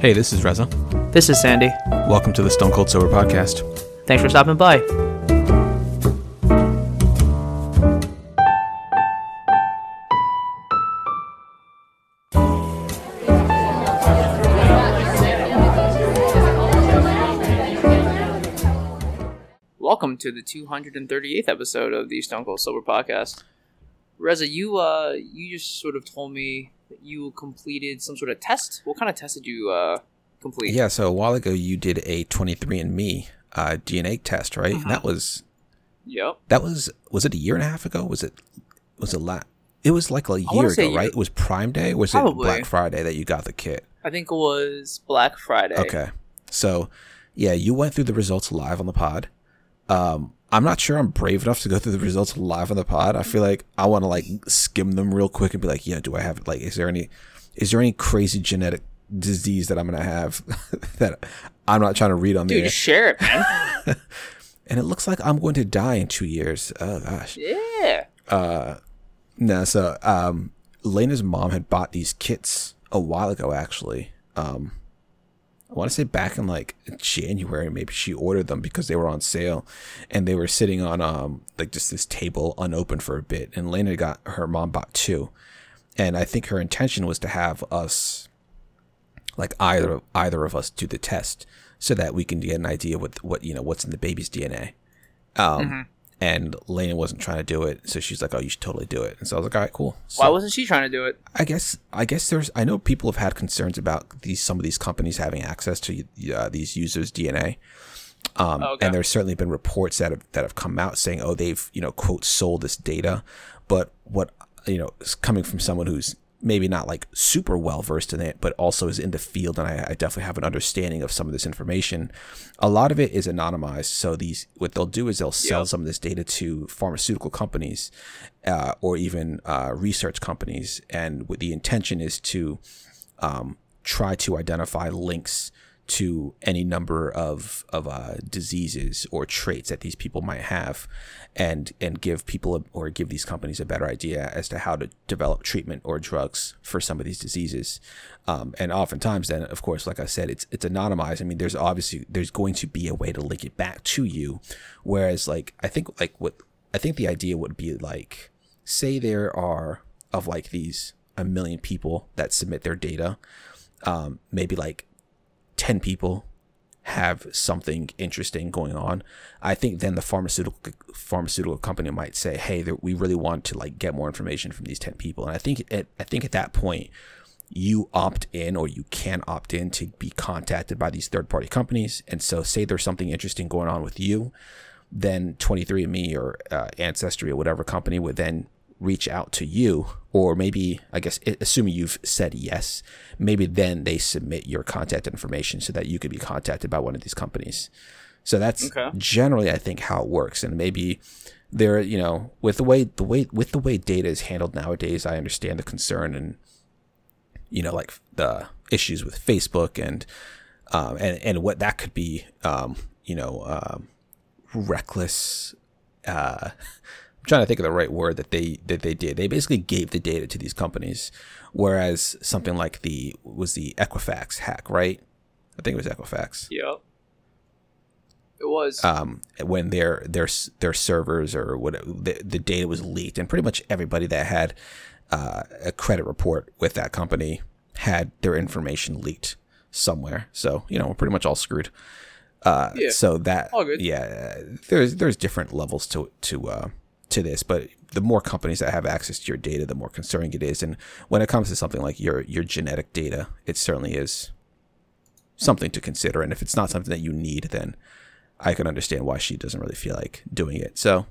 Hey, this is Reza. This is Sandy. Welcome to the Stone Cold Sober Podcast. Thanks for stopping by. Welcome to the 238th episode of the Stone Cold Sober Podcast. Reza, you uh, you just sort of told me that you completed some sort of test. What kind of test did you uh, complete? Yeah, so a while ago you did a 23andMe uh, DNA test, right? And that was Yep. that was was it a year and a half ago? Was it was it la- It was like a year ago, right? It was Prime Day. Was Probably. it Black Friday that you got the kit? I think it was Black Friday. Okay, so yeah, you went through the results live on the pod. Um, I'm not sure I'm brave enough to go through the results live on the pod. I feel like I want to like skim them real quick and be like, yeah, do I have like, is there any, is there any crazy genetic disease that I'm gonna have that I'm not trying to read on the Dude, share it, man. and it looks like I'm going to die in two years. Oh gosh. yeah. Uh, no. So, um, Lena's mom had bought these kits a while ago. Actually, um, I want to say back in like January, maybe she ordered them because they were on sale, and they were sitting on um like just this table unopened for a bit. And Lena got her mom bought two, and I think her intention was to have us, like either either of us, do the test so that we can get an idea what what you know what's in the baby's DNA. Um, Mhm. And Lena wasn't trying to do it, so she's like, "Oh, you should totally do it." And so I was like, "All right, cool." So Why wasn't she trying to do it? I guess I guess there's I know people have had concerns about these some of these companies having access to uh, these users' DNA. Um, Okay. And there's certainly been reports that have that have come out saying, "Oh, they've you know quote sold this data," but what you know is coming from someone who's maybe not like super well versed in it, but also is in the field, and I, I definitely have an understanding of some of this information. A lot of it is anonymized, so these what they'll do is they'll sell some of this data to pharmaceutical companies uh, or even uh, research companies, and with the intention is to um, try to identify links to any number of of uh, diseases or traits that these people might have, and and give people a, or give these companies a better idea as to how to develop treatment or drugs for some of these diseases. Um, and oftentimes, then of course, like I said, it's it's anonymized. I mean, there's obviously there's going to be a way to link it back to you, whereas like I think like what I think the idea would be like, say there are of like these a million people that submit their data, um, maybe like 10 people have something interesting going on i think then the pharmaceutical pharmaceutical company might say hey we really want to like get more information from these 10 people. And i think at, i think at that point you opt in or you can opt in to be contacted by these third party companies. And so say there's something interesting going on with you then 23andme or uh, ancestry or whatever company would then reach out to you or maybe i guess assuming you've said yes maybe then they submit your contact information so that you could be contacted by one of these companies so that's Okay. generally i think how it works and maybe there you know with the way the way with the way data is handled nowadays i understand the concern and you know like the issues with facebook and um, and and what that could be um, you know um, reckless uh, trying to think of the right word that they that they did. They basically gave the data to these companies, whereas something like the was the Equifax hack, right? I think it was Equifax. Yep. It was. Um, when their their their servers or what the, the data was leaked, and pretty much everybody that had uh, a credit report with that company had their information leaked somewhere. So you know we're pretty much all screwed. Uh, Yeah. So that All good. yeah, there's there's different levels to to uh, to this, but the more companies that have access to your data, the more concerning it is. And when it comes to something like your your genetic data, it certainly is something to consider. And if it's not something that you need, then I can understand why she doesn't really feel like doing it. So,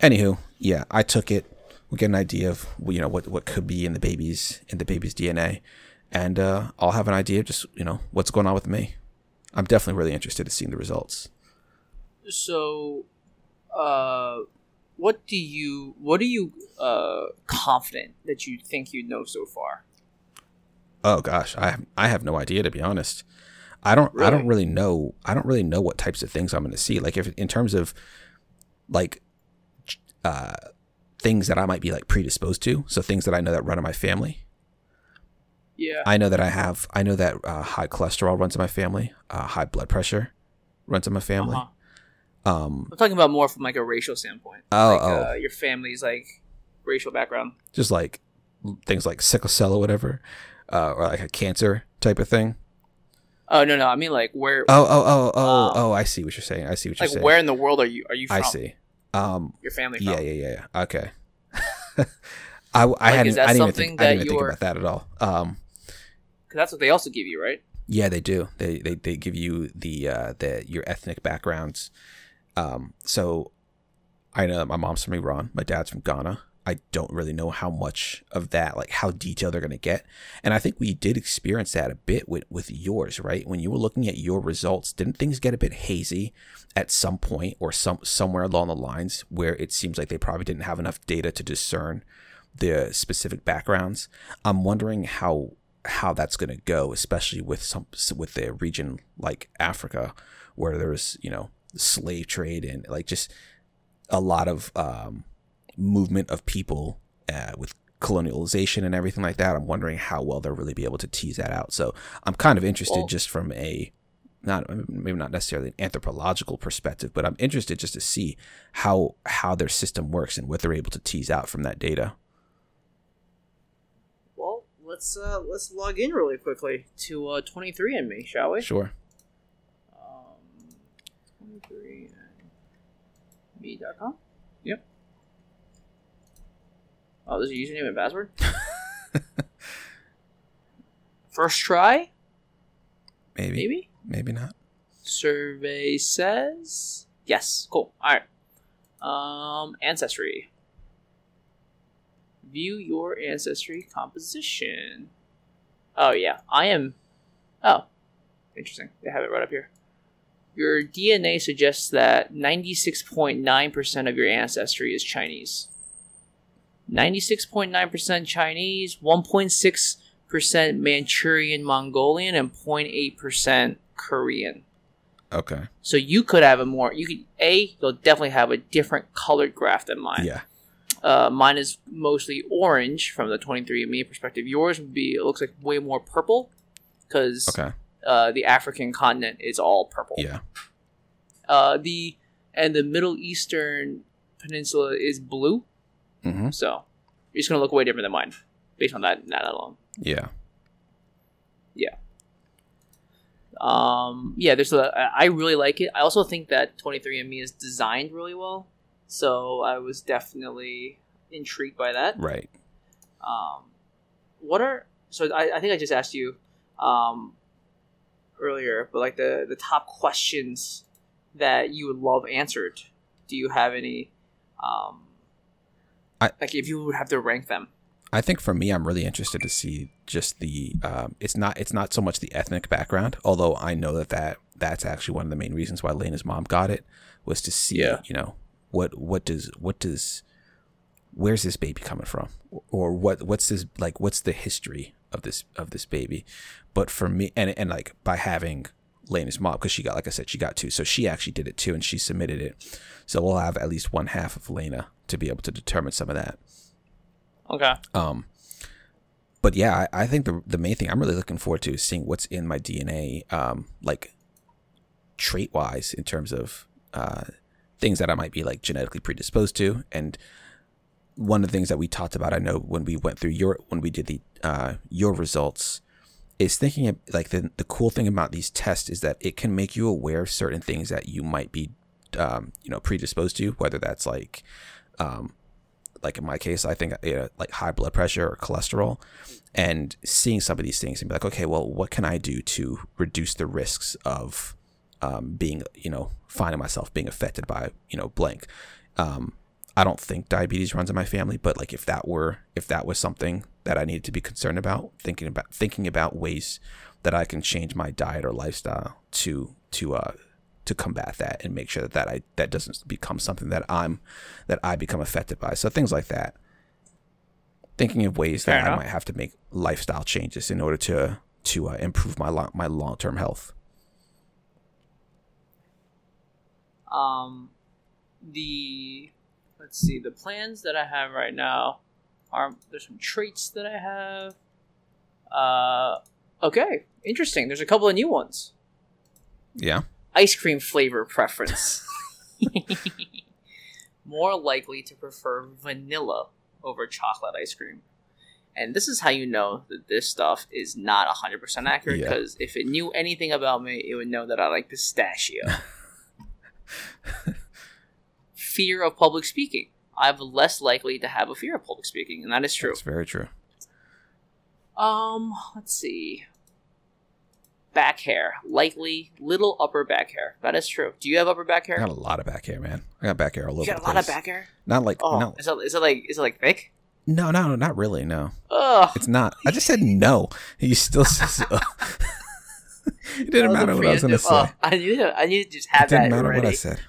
anywho, yeah, I took it. We get an idea of you know what what could be in the baby's in the baby's DNA, and uh, I'll have an idea of just you know what's going on with me. I'm definitely really interested in seeing the results. so, uh, what do you? What are you uh confident that you think you know so far? Oh gosh, I have, I have no idea to be honest. I don't I don't Really? really know I don't really know what types of things I'm going to see. Like if in terms of like uh things that I might be like predisposed to, so things that I know that run in my family. Yeah. I know that I have. I know that uh, high cholesterol runs in my family. Uh, high blood pressure runs in my family. Uh-huh. Um, I'm talking about more from like a racial standpoint. Oh, like, oh. Uh, your family's like racial background. just like things like sickle cell or whatever, uh, or like a cancer type of thing. Oh no, no, I mean like where, Oh, oh, oh, oh, Um, oh! I see what you're saying. I see what you're like saying. where in the world are you? Are you from? I see. Um, Your family from? yeah, yeah, yeah, yeah. Okay. I, I Like, hadn't. I didn't even think. I didn't even think about that at all. Um, Because that's what they also give you, right? Yeah, they do. They they, they give you the uh, the your ethnic backgrounds. Um, so I know my mom's from Iran, my dad's from Ghana. I don't really know how much of that, like how detailed they're going to get. And I think we did experience that a bit with with yours, right? When you were looking at your results, didn't things get a bit hazy at some point or some somewhere along the lines where it seems like they probably didn't have enough data to discern the specific backgrounds? I'm wondering how how that's going to go, especially with some with a region like Africa, where there's you know slave trade and like just a lot of um, movement of people uh, with colonialization and everything like that. I'm wondering how well they'll really be able to tease that out. So I'm kind of interested Well- just from a not maybe not necessarily an anthropological perspective, but I'm interested just to see how how their system works and what they're able to tease out from that data. Well, let's uh let's log in really quickly to uh 23andme, shall we? Sure. Um, 23andme.com. Yep. Oh, there's a username and password. First try, Maybe. maybe. Maybe not. Survey says yes. Cool. All right. Um, ancestry. View your ancestry composition. Oh yeah, I am. Oh, interesting. They have it right up here. Your DNA suggests that ninety-six point nine percent of your ancestry is Chinese. Ninety-six point nine percent Chinese, one point six percent Manchurian Mongolian, and 0.8 percent Korean. Okay. So you could have a more you could a you'll definitely have a different colored graph than mine. Yeah. Uh, mine is mostly orange from the 23andMe perspective. Yours would be it looks like way more purple because Okay. Uh, the African continent is all purple. Yeah. Uh, the and the Middle Eastern peninsula is blue. Mm-hmm. So you're just gonna look way different than mine based on that that alone. Yeah. Um, yeah, there's a. I I really like it. I also think that 23andMe is designed really well, so I was definitely intrigued by that. Right. Um, what are so? I, I think I just asked you um, earlier, but like the the top questions that you would love answered. Do you have any? Um, I- like if you would have to rank them. I think for me, I'm really interested to see just the. Um, it's not. It's not so much the ethnic background, although I know that that that's actually one of the main reasons why Lena's mom got it was to see. Yeah. You know what what does what does where's this baby coming from or what what's this like what's the history of this of this baby but for me and and like by having Lena's mom because she got like I said she got two so she actually did it too and she submitted it so we'll have at least one half of Lena to be able to determine some of that Okay. um, but yeah, I, I think the the main thing I'm really looking forward to is seeing what's in my DNA, um, like trait wise, in terms of uh, things that I might be like genetically predisposed to. And one of the things that we talked about, I know when we went through your when we did the uh, your results, is thinking of, like the the cool thing about these tests is that it can make you aware of certain things that you might be, um, you know, predisposed to, whether that's like. Um, like in my case, I think uh, like high blood pressure or cholesterol, and seeing some of these things and be like, okay, well, what can I do to reduce the risks of um, being, you know, finding myself being affected by, you know, blank. I don't think diabetes runs in my family, but like if that were if that was something that I needed to be concerned about, thinking about thinking about ways that I can change my diet or lifestyle to to uh to combat that and make sure that, that I that doesn't become something that I'm that I become affected by. So things like that. Thinking of ways Fair that I might have to make lifestyle changes in order to to uh, improve my long, my long term health. Um, the let's see, the plans that I have right now are there's some traits that I have. Uh, okay, interesting. There's a couple of new ones. Yeah. Ice cream flavor preference. More likely to prefer vanilla over chocolate ice cream. And this is how you know that this stuff is not 100% accurate Yeah. because if it knew anything about me, it would know that I like pistachio. fear of public speaking. I'm less likely to have a fear of public speaking, and that is true. That's very true. Um, let's see. Back hair, likely little upper back hair. That is true. Do you have upper back hair? I got a lot of back hair, man. I got back hair all over You got a lot place. of back hair. Not like Oh, no, is it is it like is it like thick? no, no, no, not really. No, Ugh. it's not. I just said no. You still. says, uh, it didn't matter a what I was gonna say. oh, I need to I need to just have it didn't matter ready. what I said.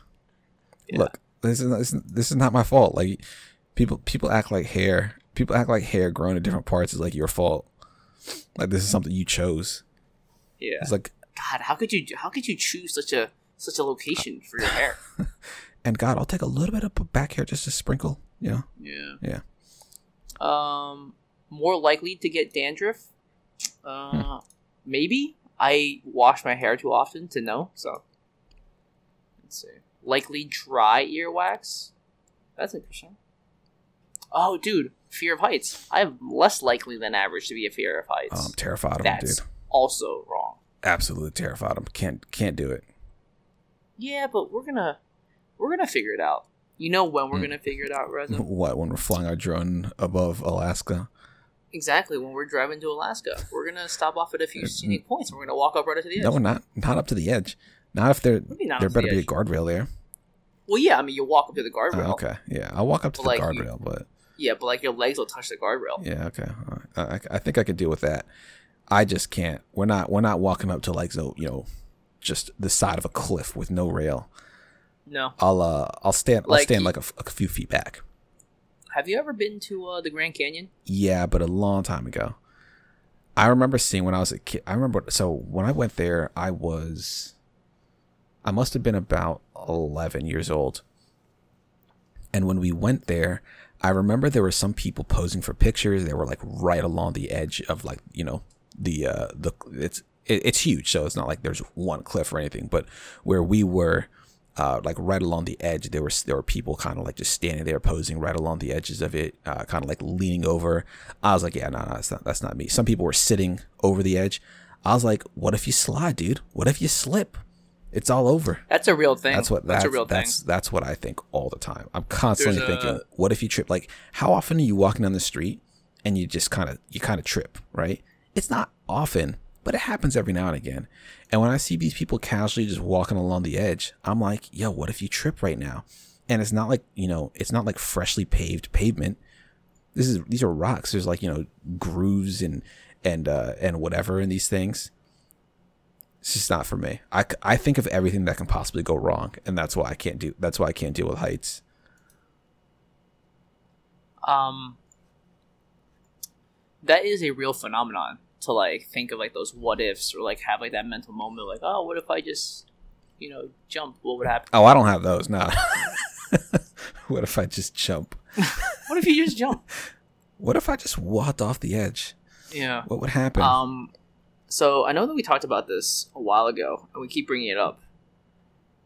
Yeah. Look, this is, this is this is not my fault. Like people people act like hair. People act like hair growing in different parts is like your fault. Like this is something you chose. Yeah. It's like, God, how could you how could you choose such a such a location for your hair? and God, I'll take a little bit of back hair just to sprinkle. Know, yeah. Yeah. Um, more likely to get dandruff. Uh, maybe I wash my hair too often to know. So let's see. Likely dry earwax. That's interesting. Oh, dude, fear of heights. I'm less likely than average to be a fear of heights. oh, I'm terrified of them, dude. also wrong. Absolutely terrified of them. Can't can't do it. Yeah, but we're gonna we're gonna figure it out. You know when we're Hmm. gonna figure it out, Reza? What when we're flying our drone above Alaska? exactly when we're driving to Alaska. We're gonna stop off at a few scenic points. and We're gonna walk up right up to the edge. No, we're not. Not up to the edge. Not if there. Not there to the better be a guardrail there. Well, yeah, I mean you walk up to the Oh, guardrail. okay. Yeah, I'll walk up to But, the like, you- guardrail, but Yeah, but like your legs will touch the guardrail. yeah, okay. Right. I, I think I could deal with that. I just can't. We're not. We're not walking up to like so you know, just the side of a cliff with no rail. No. I'll uh I'll stand. I'll stand you- like a few feet back. Have you ever been to uh, the Grand Canyon? Yeah, but a long time ago. I remember seeing when I was a kid. I remember so when I went there, I was, I must have been about eleven years old. And when we went there, I remember there were some people posing for pictures. They were like right along the edge of like you know the uh the it's it, it's huge, so it's not like there's one cliff or anything. But where we were, uh, like right along the edge, there was there were people kind of like just standing there posing right along the edges of it, uh, kind of like leaning over. I was like, yeah, no, no, that's not that's not me. Some people were sitting over the edge. I was like, what if you slide, dude? What if you slip? It's all over. That's a real thing. That's what that's, that's, a real that's, thing. That's what I think all the time. I'm constantly There's a- thinking, what if you trip? Like, how often are you walking down the street and you just kind of you kind of trip, right? It's not often, but it happens every now and again. And when I see these people casually just walking along the edge, I'm like, yo, what if you trip right now? And it's not like you know, it's not like freshly paved pavement. This is these are rocks. There's like you know grooves and and uh, and whatever in these things. It's just not for me. I, I think of everything that can possibly go wrong, and that's why I can't do. That's why I can't deal with heights. Um, that is a real phenomenon to like think of like those what ifs or like have like that mental moment like oh what if I just you know jump what would happen Oh, I don't have those. No. what if I just jump? what if you just jump What if I just walked off the edge? yeah What would happen? Um, so I know that we talked about this a while ago, and we keep bringing it up.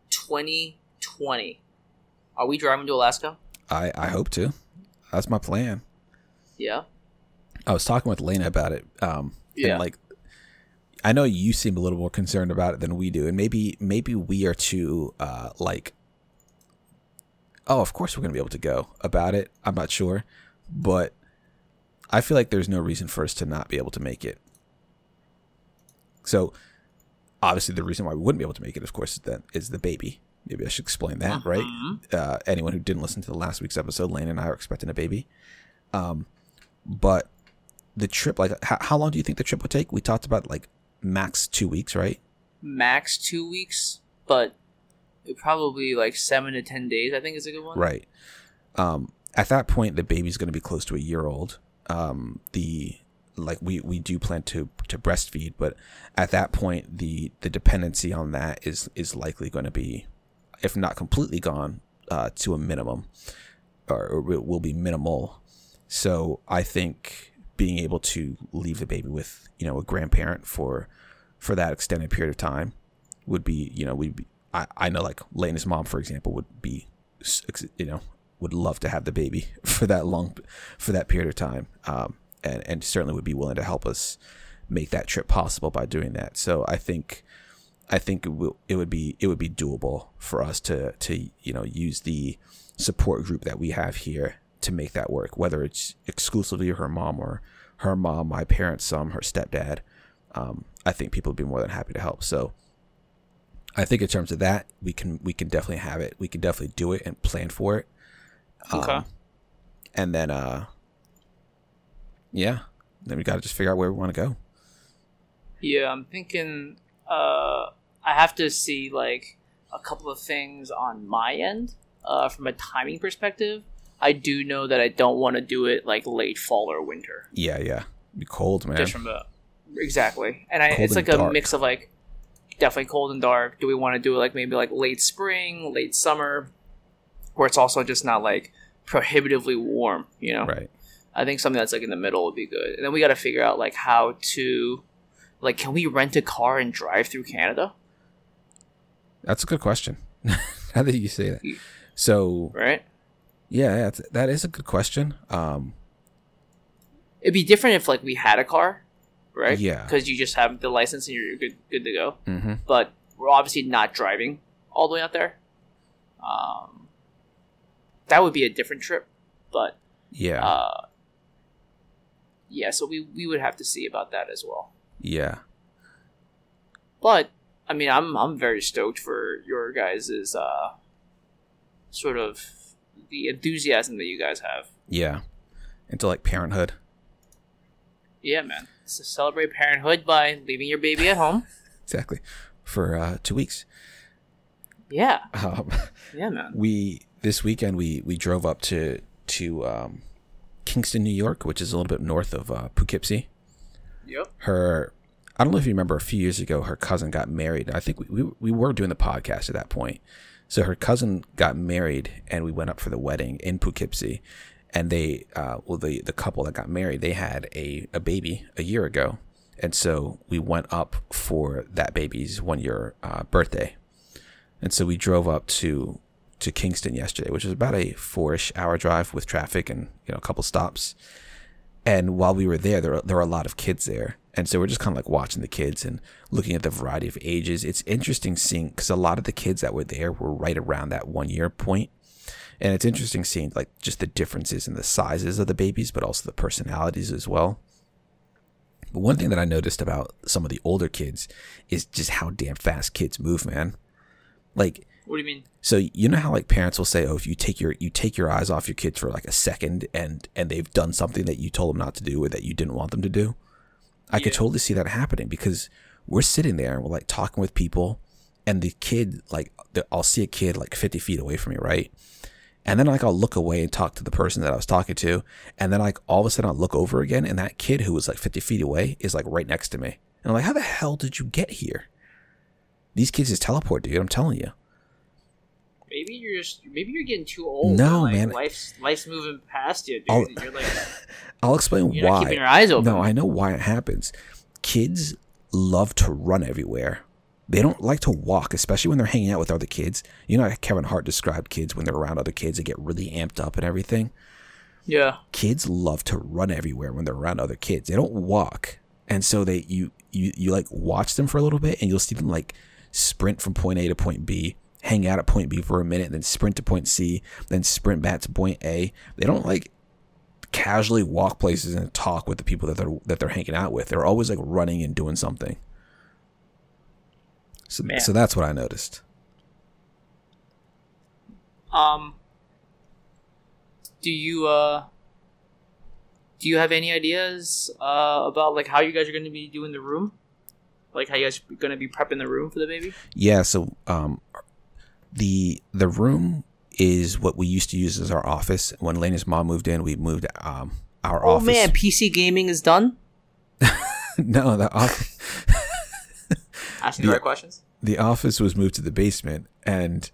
Twenty twenty. Are we driving to Alaska? I I hope to. That's my plan. Yeah. I was talking with Lena about it. Um, Yeah. And like, I know you seem a little more concerned about it than we do, and maybe maybe we are too uh like. Oh, of course we're gonna be able to go about it. I'm not sure, but I feel like there's no reason for us to not be able to make it. So, obviously, the reason why we wouldn't be able to make it, of course, is that is the baby. Maybe I should explain that, right? Mhm. uh, anyone who didn't listen to the last week's episode, Lane and I are expecting a baby. Um, but the trip, like, how, how long do you think the trip would take? We talked about like max two weeks, right? Max two weeks, but it probably like seven to ten days. I think is a good one. Right. Um, at that point, the baby's going to be close to a year old. Um, the like we we do plan to to breastfeed, but at that point, the the dependency on that is is likely going to be, if not completely gone, uh, to a minimum, or, it will be minimal. So I think being able to leave the baby with you know a grandparent for for that extended period of time would be you know we'd be, I, I know like Lena's mom for example would be you know would love to have the baby for that long for that period of time um, and and certainly would be willing to help us make that trip possible by doing that so I think I think it, will, it would be it would be doable for us to to you know use the support group that we have here to make that work, whether it's exclusively her mom or her mom, my parents, some, her stepdad. Um, I think people would be more than happy to help. So I think in terms of that, we can we can definitely have it. We can definitely do it and plan for it. Okay. Um, and then uh yeah, then we got to just figure out where we want to go. Yeah, I'm thinking uh I have to see like a couple of things on my end uh from a timing perspective. I do know that I don't want to do it like late fall or winter. Yeah, yeah. Be cold, man. Just from the exactly, and I, it's and like a dark. mix of like definitely cold and dark. Do we want to do it like maybe like late spring, late summer, where it's also just not like prohibitively warm? You know, right. I think something that's like in the middle would be good. And then we got to figure out like how to, like, can we rent a car and drive through Canada? That's a good question. How did you say that? So Right? yeah, that's, that is a good question. Um, It'd be different if like we had a car, right? Yeah. Because you just have the license and you're good, good to go. hmm But we're obviously not driving all the way out there. Um, that would be a different trip, but yeah, uh, yeah. So we we would have to see about that as well. yeah, But I mean, I'm I'm very stoked for your guys' uh, sort of the enthusiasm that you guys have. yeah. Into like parenthood. Yeah, man. So celebrate parenthood by leaving your baby at home. Exactly. For uh, two weeks. Yeah, Um, yeah, man. we this weekend we we drove up to to um, Kingston, New York, which is a little bit north of uh, Poughkeepsie. Yep. Her, I don't know if you remember, a few years ago, her cousin got married. I think we, we we were doing the podcast at that point. So her cousin got married, and we went up for the wedding in Poughkeepsie. And they, uh, well, the the couple that got married, they had a a baby a year ago, and so we went up for that baby's one year uh, birthday. And so we drove up to to Kingston yesterday, which was about a four-ish hour drive with traffic and you know a couple stops. And while we were there, there were, there were a lot of kids there, and so we're just kind of like watching the kids and looking at the variety of ages. It's interesting seeing because a lot of the kids that were there were right around that one year point, and it's interesting seeing like just the differences in the sizes of the babies, but also the personalities as well. But one thing that I noticed about some of the older kids is just how damn fast kids move, man. Like What do you mean? so you know how like parents will say, "Oh, if you take your you take your eyes off your kids for like a second, and and they've done something that you told them not to do or that you didn't want them to do." I could totally see that happening because we're sitting there and we're like talking with people, and the kid like the, I'll see a kid like fifty feet away from me, right? And then like I'll look away and talk to the person that I was talking to, and then like all of a sudden I'll look over again, and that kid who was like fifty feet away is like right next to me, and I'm like, "How the hell did you get here?" These kids just teleport, dude. I'm telling you. Maybe you're just maybe you're getting too old. No, like, man. Life's life's moving past you, dude. I'll- You're like I'll explain why. keeping your eyes open. No, I know why it happens. Kids love to run everywhere. They don't like to walk, especially when they're hanging out with other kids. You know, how Kevin Hart described kids when they're around other kids, they get really amped up and everything. yeah. Kids love to run everywhere when they're around other kids. They don't walk, and so they you you you like watch them for a little bit, and you'll see them like sprint from point A to point B, hang out at point B for a minute, then sprint to point C, then sprint back to point A. They don't like casually walk places and talk with the people that they're that they're hanging out with. They're always like running and doing something. So, Man. so that's what I noticed. Um. Do you uh? Do you have any ideas uh about like how you guys are going to be doing the room? Like how you guys are going to be prepping the room for the baby? Yeah, so um, the the room is what we used to use as our office. When Lena's mom moved in, we moved um our Oh office. man, PC gaming is done. no, the office Asking the Yeah. right questions. the office was moved to the basement, and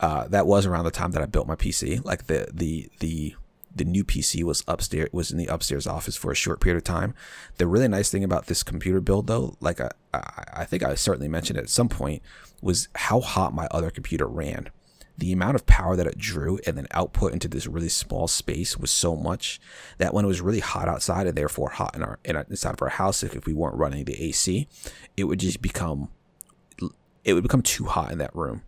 uh, that was around the time that I built my PC. Like the the the the new PC was upstairs was in the upstairs office for a short period of time. The really nice thing about this computer build though, like I I think I certainly mentioned at some point, was how hot my other computer ran. The amount of power that it drew and then output into this really small space was so much that when it was really hot outside and therefore hot in our, in our inside of our house, if we weren't running the AC, it would just become it would become too hot in that room.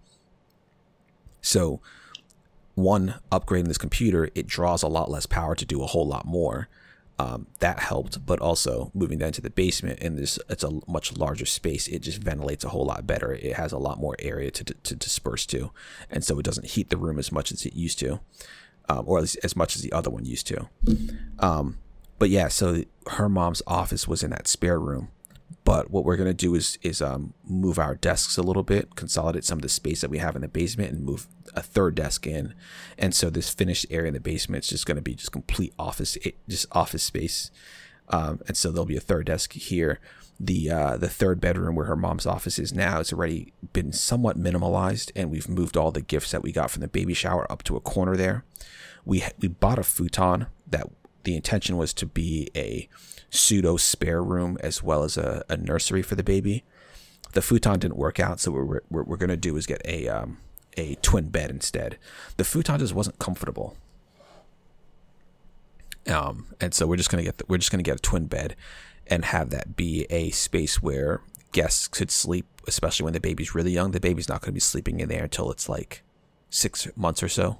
So, one, upgrading this computer, it draws a lot less power to do a whole lot more. Um, that helped, but also moving down to the basement and this it's a much larger space. It just ventilates a whole lot better. It has a lot more area to, to, disperse to, and so it doesn't heat the room as much as it used to, um, or as much as the other one used to. Um, but yeah, so her mom's office was in that spare room, but what we're gonna do is is um, move our desks a little bit, consolidate some of the space that we have in the basement, and move a third desk in. And so this finished area in the basement is just gonna be just complete office, just office space. Um, and so there'll be a third desk here. The uh, the third bedroom where her mom's office is now has already been somewhat minimalized, and we've moved all the gifts that we got from the baby shower up to a corner there. We we bought a futon that the intention was to be a pseudo spare room as well as a, a nursery for the baby. The futon didn't work out, so what we're, we're, going to do is get a um, a twin bed instead. The futon just wasn't comfortable, um, and so we're just gonna get the, we're just gonna get a twin bed and have that be a space where guests could sleep, especially when the baby's really young. The baby's not to be sleeping in there until it's like six months or so.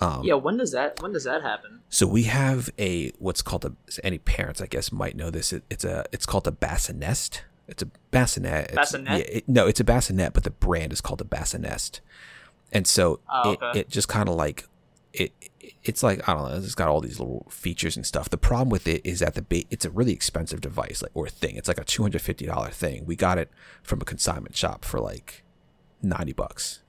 Um, yeah, when does that when does that happen? So we have a what's called a any parents I guess might know this. It, it's a it's called a bassinet. It's a bassinet. It's, bassinet. Yeah, it, no, it's a bassinet, but the brand is called a BassiNest. And so oh, okay. it, it just kind of like it it's like I don't know. It's got all these little features and stuff. The problem with it is that the ba- it's a really expensive device, like or thing. It's like a two hundred fifty dollar thing. We got it from a consignment shop for like ninety bucks.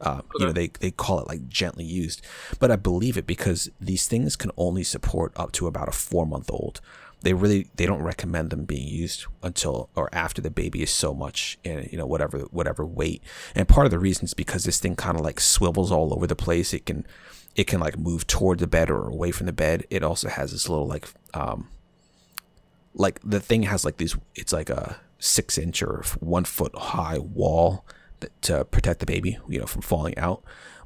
Uh, okay. You know, they, they call it like gently used, but I believe it because these things can only support up to about a four month old. They really they don't recommend them being used until or after the baby is so much in you know whatever whatever weight. And part of the reason is because this thing kind of like swivels all over the place. It can it can like move toward the bed or away from the bed. It also has this little like um like the thing has like these it's like a six inch or one foot high wall to protect the baby, you know, from falling out.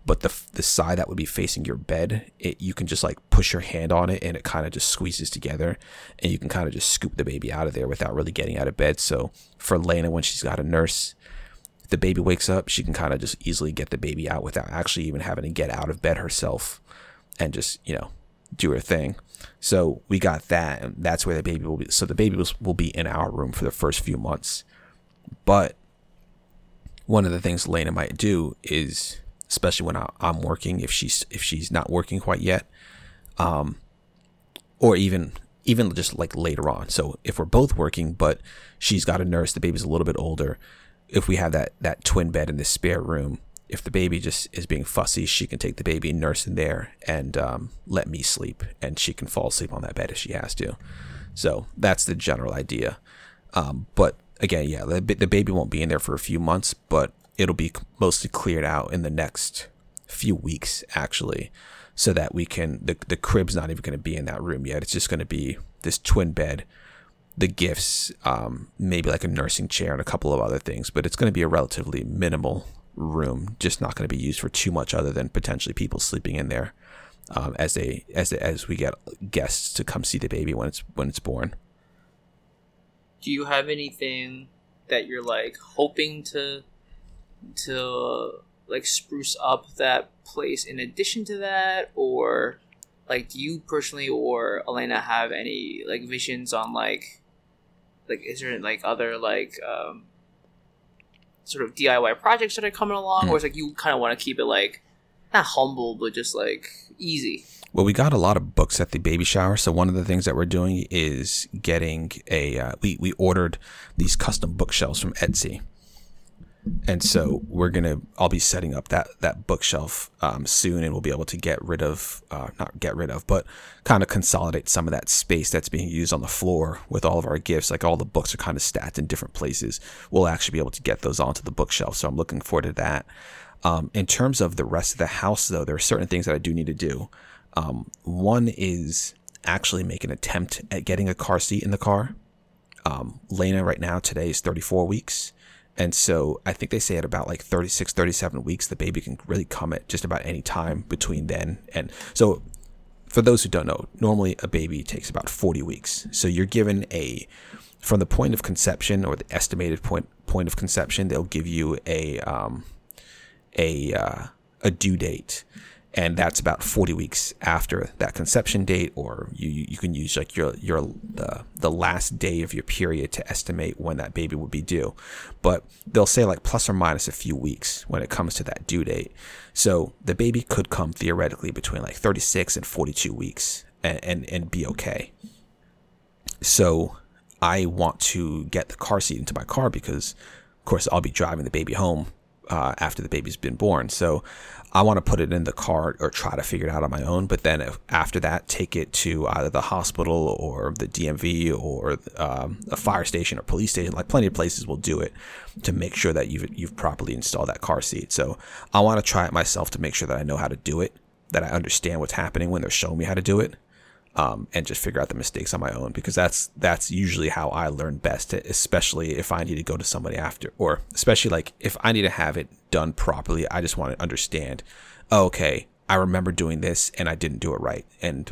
But the the side that would be facing your bed, it you can just like push your hand on it and it kind of just squeezes together, and you can kind of just scoop the baby out of there without really getting out of bed. So for Lena, when she's got a nurse, the baby wakes up, she can kind of just easily get the baby out without actually even having to get out of bed herself, and just you know do her thing. So we got that, and that's where the baby will be. So the baby will be in our room for the first few months, but one of the things Lena might do is, especially when I, am working, if she's if she's not working quite yet, um, or even even just like later on. So if we're both working, but she's got a nurse, the baby's a little bit older. If we have that that twin bed in the spare room, if the baby just is being fussy, she can take the baby nurse in there and um, let me sleep, and she can fall asleep on that bed if she has to. So that's the general idea. Um, but again, yeah, the, the baby won't be in there for a few months, but it'll be mostly cleared out in the next few weeks, actually, so that we can. The, the crib's not even going to be in that room yet. It's just going to be this twin bed, the gifts, um, maybe like a nursing chair and a couple of other things, but it's going to be a relatively minimal room, just not going to be used for too much other than potentially people sleeping in there. Um, as they as they, as we get guests to come see the baby when it's when it's born do you have anything that you're like hoping to to like spruce up that place in addition to that? Or like do you personally or Elaina have any like visions on like like is there like other like um sort of diy projects that are coming along? Mm. or is like you kind of want to keep it like not humble but just like easy well, we got a lot of books at the baby shower. So one of the things that we're doing is getting a uh, we we ordered these custom bookshelves from Etsy, and so we're gonna I'll be setting up that that bookshelf um, soon, and we'll be able to get rid of uh, not get rid of, but kind of consolidate some of that space that's being used on the floor with all of our gifts. Like all the books are kind of stacked in different places. We'll actually be able to get those onto the bookshelf. So I'm looking forward to that. Um, in terms of the rest of the house, though, there are certain things that I do need to do. Um, one is actually make an attempt at getting a car seat in the car. Um, Lena right now today is 34 weeks. And so I think they say at about like 36, 37 weeks, the baby can really come at just about any time between then. And so for those who don't know, normally a baby takes about 40 weeks. So you're given a, from the point of conception or the estimated point, point of conception, they'll give you a, um, a, uh, a due date and that's about 40 weeks after that conception date or you, you can use like your your the, the last day of your period to estimate when that baby would be due. But they'll say like plus or minus a few weeks when it comes to that due date. So the baby could come theoretically between like 36 and 42 weeks and and, and be okay. So i want to get the car seat into my car because of course i'll be driving the baby home uh, after the baby's been born. So I want to put it in the car or try to figure it out on my own. But then if, after that, take it to either the hospital or the DMV or um, a fire station or police station. Like plenty of places will do it to make sure that you've you've properly installed that car seat. So I want to try it myself to make sure that I know how to do it, that I understand what's happening when they're showing me how to do it. Um, and just figure out the mistakes on my own because that's that's usually how I learn best, especially if I need to go to somebody after, or especially like if I need to have it done properly. I just want to understand. Oh, okay, I remember doing this and I didn't do it right, and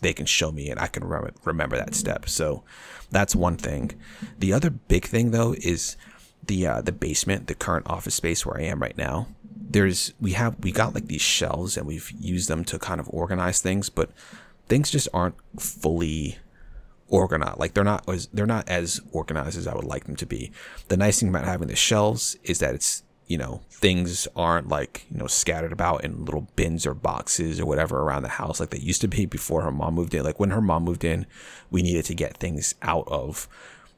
they can show me and I can remember remember that step. So that's one thing. The other big thing though is the uh, the basement, the current office space where I am right now. There's we have we got like these shelves and we've used them to kind of organize things, but things just aren't fully organized. Like they're not as they're not as organized as I would like them to be. The nice thing about having the shelves is that it's you know things aren't like you know scattered about in little bins or boxes or whatever around the house like they used to be before her mom moved in. Like when her mom moved in, we needed to get things out of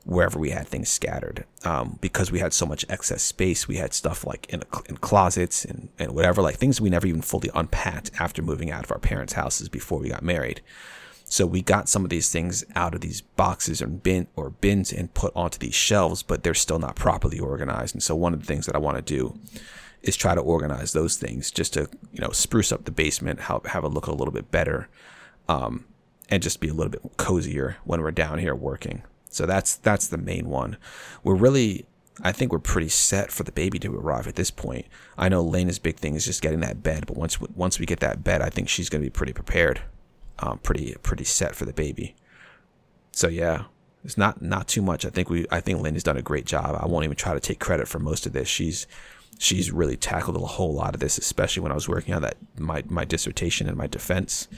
wherever we had things scattered. Um, because we had so much excess space, we had stuff like in, in closets and, and whatever, like things we never even fully unpacked after moving out of our parents' houses before we got married. So we got some of these things out of these boxes and bin or bins and put onto these shelves, but they're still not properly organized. And so one of the things that I want to do is try to organize those things just to, you know, spruce up the basement, help have it look a little bit better. Um, and just be a little bit cozier when we're down here working. So that's that's the main one. We're really I think we're pretty set for the baby to arrive at this point. I know Lena's big thing is just getting that bed, but once once we get that bed, I think she's going to be pretty prepared, um, pretty pretty set for the baby. So yeah, it's not not too much. I think we I think Lena's done a great job. I won't even try to take credit for most of this. She's she's really tackled a whole lot of this, especially when I was working on that my my dissertation and my defense.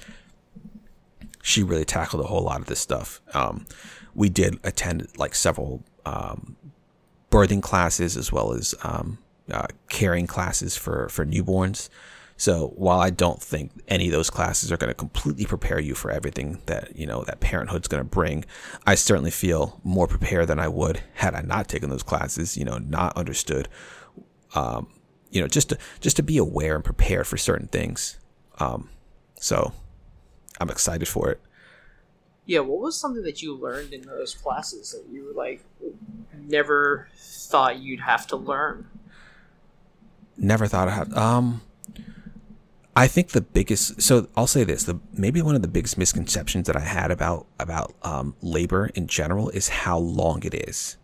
She really tackled a whole lot of this stuff. Um, we did attend like several um, birthing classes as well as um, uh, caring classes for for newborns. So while I don't think any of those classes are going to completely prepare you for everything that you know that parenthood's going to bring, I certainly feel more prepared than I would had I not taken those classes. You know, not understood. Um, you know, just to just to be aware and prepared for certain things. Um, so I'm excited for it. Yeah, what was something that you learned in those classes that you like never thought you'd have to learn? Never thought I had. Um, I think the biggest. So I'll say this: the maybe one of the biggest misconceptions that I had about about um, labor in general is how long it is.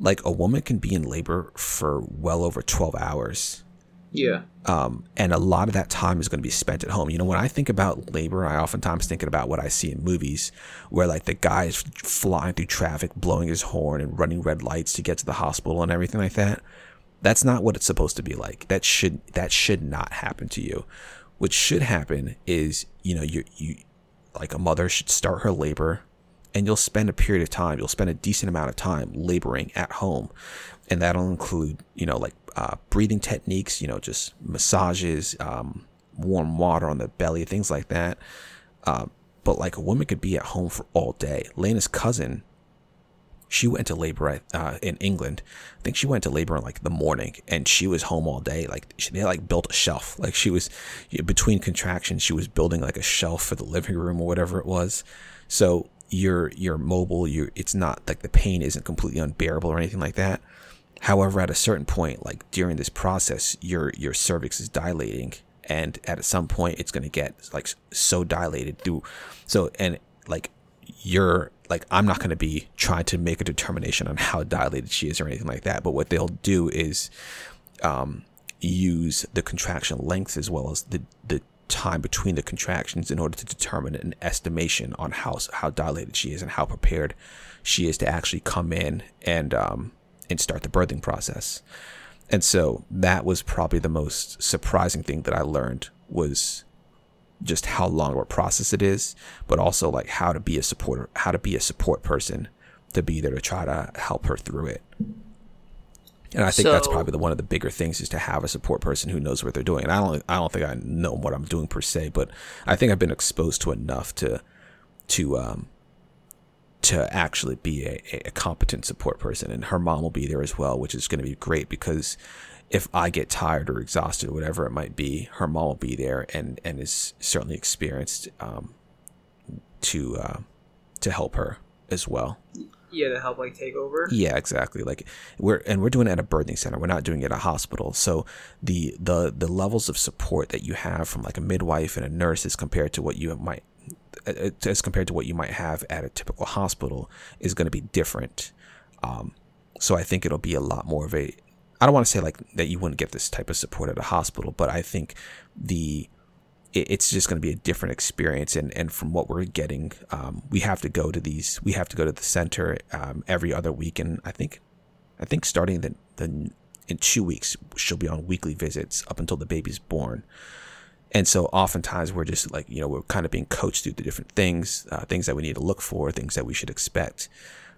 Like a woman can be in labor for well over twelve hours yeah. Um, and a lot of that time is going to be spent at home. You know, when I think about labor, I oftentimes think about what I see in movies where like the guy is flying through traffic, blowing his horn and running red lights to get to the hospital and everything like that. That's not what it's supposed to be like. That should that should not happen to you. What should happen is, you know, you you like a mother should start her labor and you'll spend a period of time, you'll spend a decent amount of time laboring at home. And that'll include, you know, like uh, breathing techniques, you know, just massages, um, warm water on the belly, things like that. Uh, but like a woman could be at home for all day. Lena's cousin, she went to labor uh, in England. I think she went to labor in like the morning, and she was home all day. Like she, they like built a shelf. Like she was between contractions, she was building like a shelf for the living room or whatever it was. So you're you're mobile. You it's not like the pain isn't completely unbearable or anything like that. However, at a certain point, like during this process, your your cervix is dilating and at some point it's going to get like so dilated through so and like you're like I'm not going to be trying to make a determination on how dilated she is or anything like that but what they'll do is um, use the contraction length as well as the the time between the contractions in order to determine an estimation on how how dilated she is and how prepared she is to actually come in and um, and start the birthing process. And so that was probably the most surprising thing that I learned was just how long of a process it is, but also like how to be a supporter, how to be a support person to be there to try to help her through it. And I think so, that's probably the one of the bigger things is to have a support person who knows what they're doing. And I don't, I don't think I know what I'm doing per se, but I think I've been exposed to enough to, to, um, to actually be a, a competent support person. And her mom will be there as well, which is going to be great because if I get tired or exhausted, or whatever it might be, her mom will be there and, and is certainly experienced um, to uh, to help her as well. Yeah, to help like take over. Yeah, exactly. Like we're and we're doing it at a birthing center. We're not doing it at a hospital. So the the the levels of support that you have from like a midwife and a nurse is compared to what you might as compared to what you might have at a typical hospital is going to be different. Um, so I think it'll be a lot more of a. I don't want to say like that you wouldn't get this type of support at a hospital, but I think the it's just going to be a different experience. And, and from what we're getting, um, we have to go to these, we have to go to the center um, every other week. And I think, I think starting the, the, in two weeks, she'll be on weekly visits up until the baby's born. And so oftentimes we're just like, you know, we're kind of being coached through the different things, uh, things that we need to look for, things that we should expect.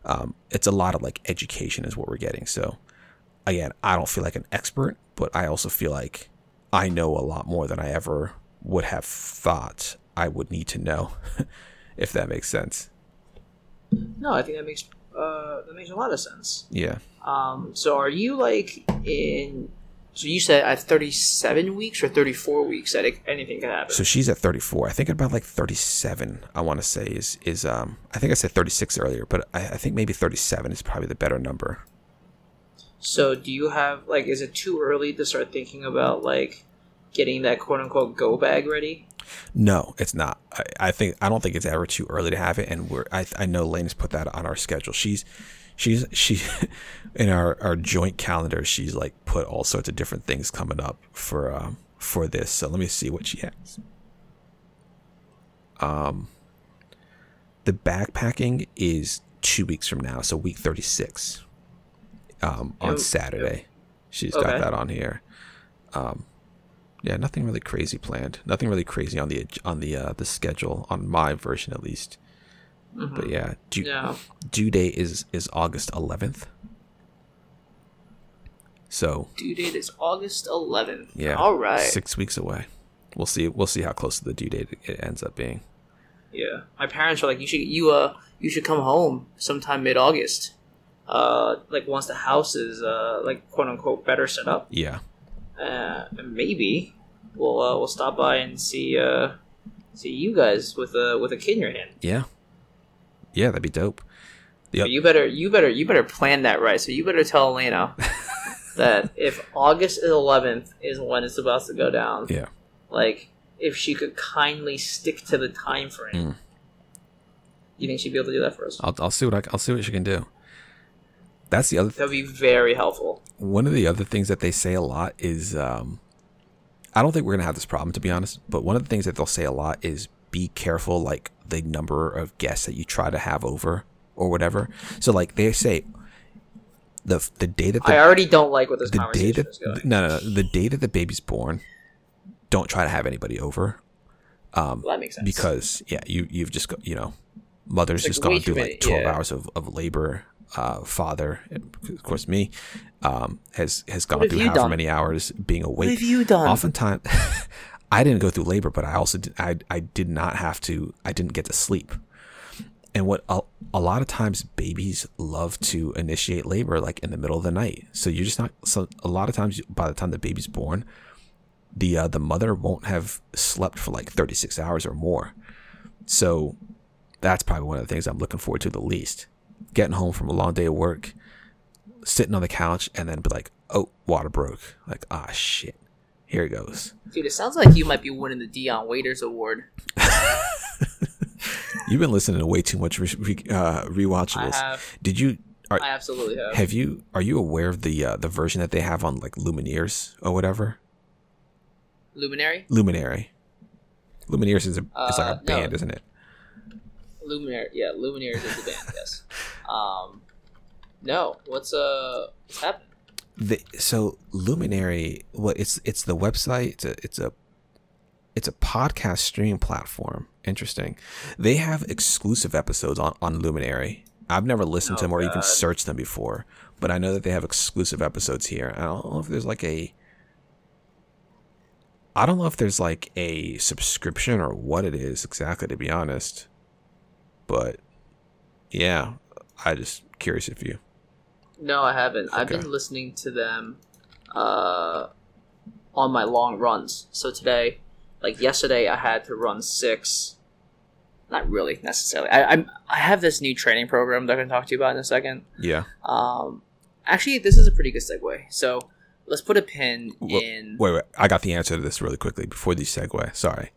Um, it's a lot of like education is what we're getting. So again, I don't feel like an expert, but I also feel like I know a lot more than I ever would have thought I would need to know, if that makes sense. No, I think that makes uh, that makes a lot of sense. Yeah. Um. So, are you like in so you said at 37 weeks or 34 weeks that it, anything can happen. So she's at 34. I think about like 37. I want to say is is um. I think I said 36 earlier, but I, I think maybe 37 is probably the better number. So do you have like? Is it too early to start thinking about like getting that quote unquote go bag ready? No, it's not. I, I think I don't think it's ever too early to have it, and we're I I know Lane's put that on our schedule. She's she's she in our our joint calendar she's like put all sorts of different things coming up for um for this so let me see what she has um the backpacking is two weeks from now so week 36 um on saturday she's okay. got that on here um yeah nothing really crazy planned nothing really crazy on the on the uh the schedule on my version at least Mm-hmm. But yeah, due, yeah. due date is is August 11th. So due date is August 11th. Yeah. All right. Six weeks away. We'll see. We'll see how close to the due date it ends up being. Yeah, my parents were like, "You should you uh you should come home sometime mid August, uh like once the house is uh like quote unquote better set up." Yeah. Uh, maybe we'll uh, we'll stop by and see uh see you guys with a with a kid in your hand. Yeah, yeah, that'd be dope. Yep. You better you better you better plan that right. So you better tell Elaina that if August 11th is when it's about to go down. Yeah. Like if she could kindly stick to the time frame. Mm. You think she'd be able to do that for us? I'll, I'll see what I, will see what she can do. That's the other. That'd be very helpful. One of the other things that they say a lot is, um, I don't think we're gonna have this problem to be honest. But one of the things that they'll say a lot is be careful like the number of guests that you try to have over or whatever. So like they say the the day that the, I already don't like what this the day that, is going. No, no, no, the day that the baby's born, don't try to have anybody over. Um, well, that makes sense because yeah, you you've just you know, mother's like just gone through like twelve yeah. hours of, of labor. Uh, father, of course, me, um, has has gone through however done? many hours being awake. What have you done? Oftentimes, I didn't go through labor, but I also did, I I did not have to. I didn't get to sleep. And what a, a lot of times babies love to initiate labor like in the middle of the night. So you're just not. So a lot of times by the time the baby's born, the uh, the mother won't have slept for like 36 hours or more. So that's probably one of the things I'm looking forward to the least. Getting home from a long day of work, sitting on the couch, and then be like, "Oh, water broke." Like, ah, shit Here it goes. Dude, it sounds like you might be winning the Dion Waiters Award. You've been listening to way too much re- re- uh, I rewatchables. have. Did you? Are, I absolutely have. have you? Are you aware of the uh, the version that they have on like Lumineers or whatever? Luminary? Luminary. Lumineers is a it's like Uh, a no. band, isn't it? Luminary. Yeah, Lumineers is the band, yes. Um, no. What's, uh, what's happening? The, so Luminary, what it's it's the website. It's a it's a it's a podcast streaming platform. Interesting. They have exclusive episodes on on Luminary. I've never listened to Oh, them or even God. searched them before, but I know that they have exclusive episodes here. I don't know if there's like a I don't know if there's like a subscription or what it is exactly to be honest. But yeah, I just curious if you No, I haven't. I've been listening to them uh, on my long runs. So today, like yesterday, I had to run six. Not really necessarily. I, I'm I have this new training program that I can talk to you about in a second. Yeah. Um, actually, this is a pretty good segue. So let's put a pin Well, in. Wait, wait. I got the answer to this really quickly before the segue. Sorry.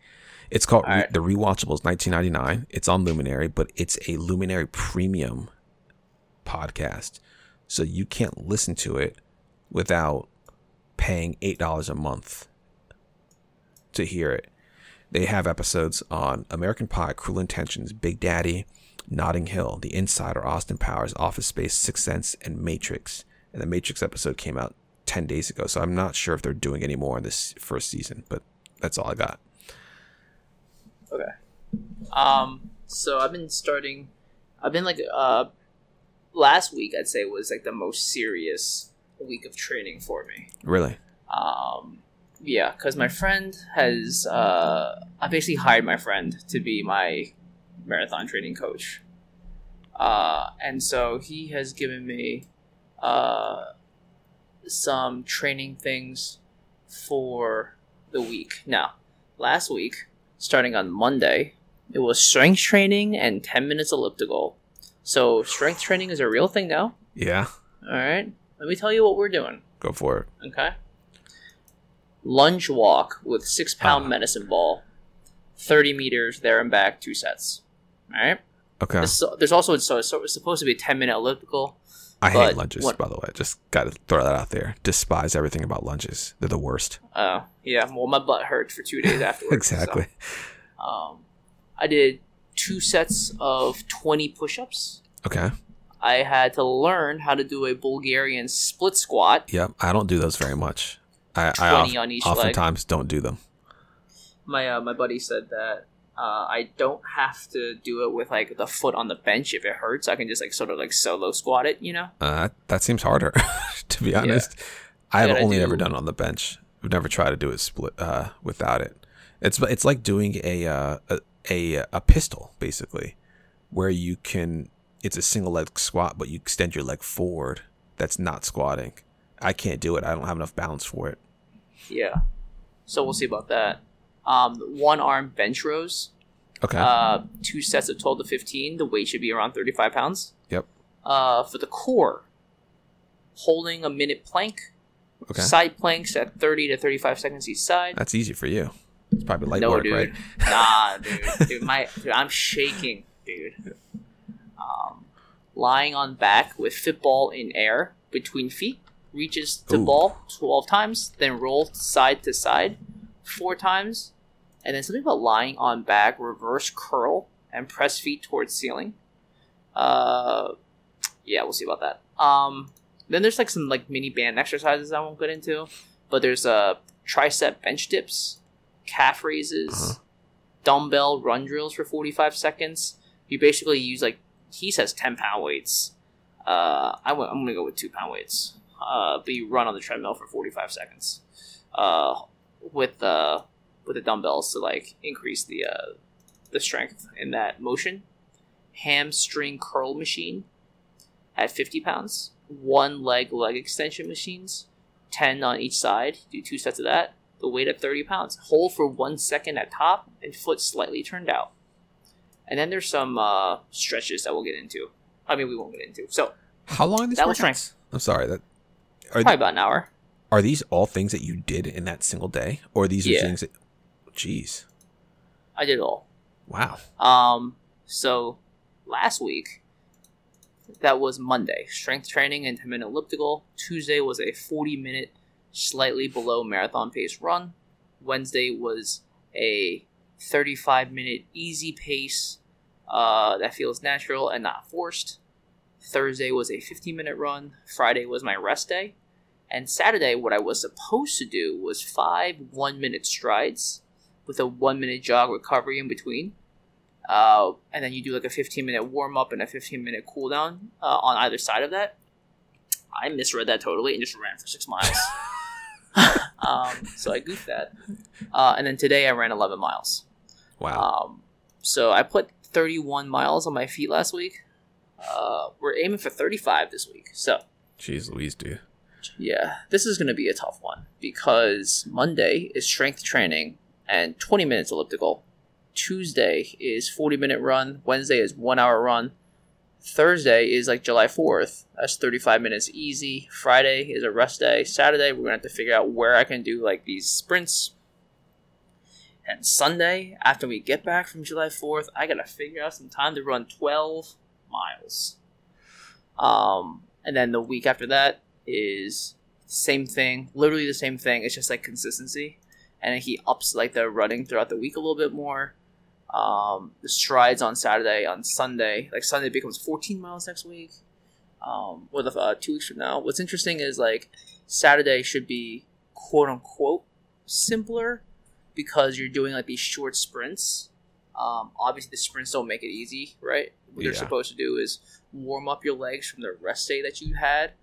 It's called All right. The Rewatchables 1999. It's on Luminary, but it's a Luminary premium podcast. So you can't listen to it without paying $8 a month to hear it. They have episodes on American Pie, Cruel Intentions, Big Daddy, Notting Hill, The Insider, Austin Powers, Office Space, Sixth Sense, and Matrix. And the Matrix episode came out 10 days ago, so I'm not sure if they're doing any more in this first season, but that's all I got. Okay. Um. So I've been starting. I've been like uh, last week I'd say was like the most serious week of training for me. Really? Um. Yeah, because my friend has. Uh, I basically hired my friend to be my marathon training coach. Uh, and so he has given me uh, some training things for the week. Now, last week, starting on Monday, it was strength training and 10 minutes elliptical. So, strength training is a real thing now. Yeah. All right. Let me tell you what we're doing. Go for it. Okay. Lunge walk with six pound Ah. medicine ball, 30 meters there and back, two sets. All right. Okay. This- there's also so, so it's supposed to be a 10 minute elliptical. I hate lunges, what- by the way. Just got to throw that out there. Despise everything about lunges. They're the worst. Oh, yeah. Well, my butt hurt for two days afterwards. so, exactly. um, I did two sets of 20 push ups. Okay. I had to learn how to do a Bulgarian split squat. Yep. I don't do those very much. I, I 20 of- on each leg. don't do them. My uh, my buddy said that uh, I don't have to do it with like the foot on the bench if it hurts. I can just like sort of like solo squat it, you know. Uh, that seems harder, to be honest. I have only do- ever done it on the bench. I've never tried to do it split uh, without it. It's it's like doing a, uh, a a a pistol basically, where you can. It's a single leg squat, but you extend your leg forward. That's not squatting. I can't do it. I don't have enough balance for it. Yeah. So we'll see about that. Um, one arm bench rows. Okay. Uh, two sets of 12 to 15. The weight should be around 35 pounds. Yep. Uh, for the core, holding a minute plank. okay. Side planks at 30 to 35 seconds each side. That's easy for you. It's probably light no, work, dude. right? Nah, dude. Dude, my, dude, I'm shaking, dude. Um, lying on back with football in air between feet. Reaches the Ooh. ball 12 times, then roll side to side four times. And then something about lying on back, reverse curl, and press feet towards ceiling. Uh, yeah, we'll see about that. Um, then there's like some like mini band exercises I won't get into, but there's uh tricep bench dips, calf raises, Uh-huh. dumbbell run drills for 45 seconds. You basically use like he says 10 pound weights. Uh, I w- I'm gonna go with two pound weights. Uh, but you run on the treadmill for 45 seconds. Uh, with uh with the dumbbells to like increase the uh the strength in that motion. Hamstring curl machine at 50 pounds. One leg leg extension machines, 10 on each side. Do two sets of that. The weight at 30 pounds. Hold for one second at top and foot slightly turned out. And then there's some uh, stretches that we'll get into. I mean, we won't get into. So How long are these That was workouts? I'm sorry. That are probably about an hour. Are these all things that you did in that single day, or these are things that? Jeez, I did all. wow. Um, so last week, that was Monday, strength training and 10 minute elliptical. Tuesday was a 40 minute, slightly below marathon pace run. Wednesday was a 35 minute easy pace uh, that feels natural and not forced. Thursday was a 15 minute run. Friday was my rest day. And Saturday, what I was supposed to do was five one minute strides with a one minute jog recovery in between. Uh, and then you do like a 15 minute warm up and a 15 minute cool down uh, on either side of that. I misread that totally and just ran for six miles. um, so I goofed that. Uh, and then today I ran 11 miles. Wow. Um, so I put 31 miles on my feet last week. Uh, we're aiming for 35 this week. So Jeez Louise, dude. Yeah, this is going to be a tough one because Monday is strength training and 20 minutes elliptical. Tuesday is 40 minute run. Wednesday is one hour run. Thursday is like July 4th. That's 35 minutes easy. Friday is a rest day. Saturday, we're going to have to figure out where I can do like these sprints. And Sunday, after we get back from July 4th, I got to figure out some time to run 12 miles. Um, and then the week after that is same thing, literally the same thing. It's just like consistency, and he ups like the running throughout the week a little bit more. Um, the strides on Saturday, on Sunday, like Sunday becomes 14 miles next week, um, or the uh, two weeks from now. What's interesting is like Saturday should be quote unquote simpler because you're doing like these short sprints. Um, obviously, the sprints don't make it easy, right? What you're supposed to do is warm up your legs from the rest day that you had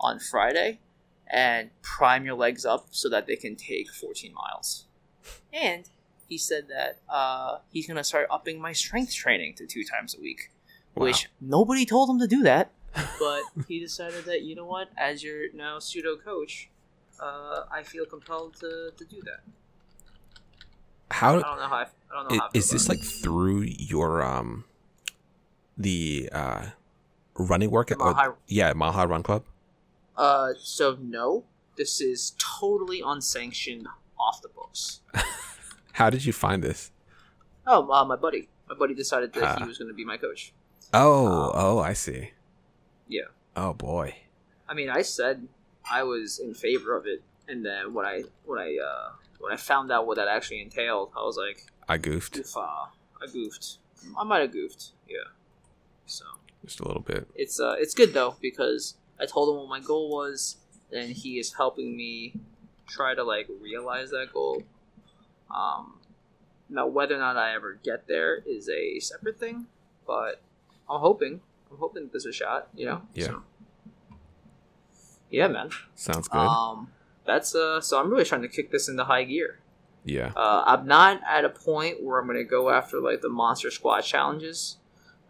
on Friday and prime your legs up so that they can take 14 miles. And he said that uh, he's going to start upping my strength training to two times a week, Wow. which nobody told him to do that. But he decided that, you know what, as your now pseudo coach, uh, I feel compelled to, to do that. I How don't know how I, I don't know i- how I feel is this like through your um the uh running workout? Mile or- yeah, High Run Club. Uh, so no, this is totally unsanctioned, off the books. How did you find this? Oh, uh, my buddy. My buddy decided that he Ah. was going to be my coach. Oh, Um, oh, I see. Yeah. Oh boy. I mean, I said I was in favor of it, and then when I when I uh, when I found out what that actually entailed, I was like, I goofed "Oof, uh, I goofed. I might have goofed." Yeah. So just a little bit. it's uh, it's good though because I told him what my goal was, and he is helping me try to like realize that goal. Um, now whether or not I ever get there is a separate thing, but I'm hoping. I'm hoping there's a shot. You know. Yeah. So, yeah, man. Sounds good. Um, that's uh. So I'm really trying to kick this into high gear. yeah. Uh, I'm not at a point where I'm gonna go after like the monster squad challenges.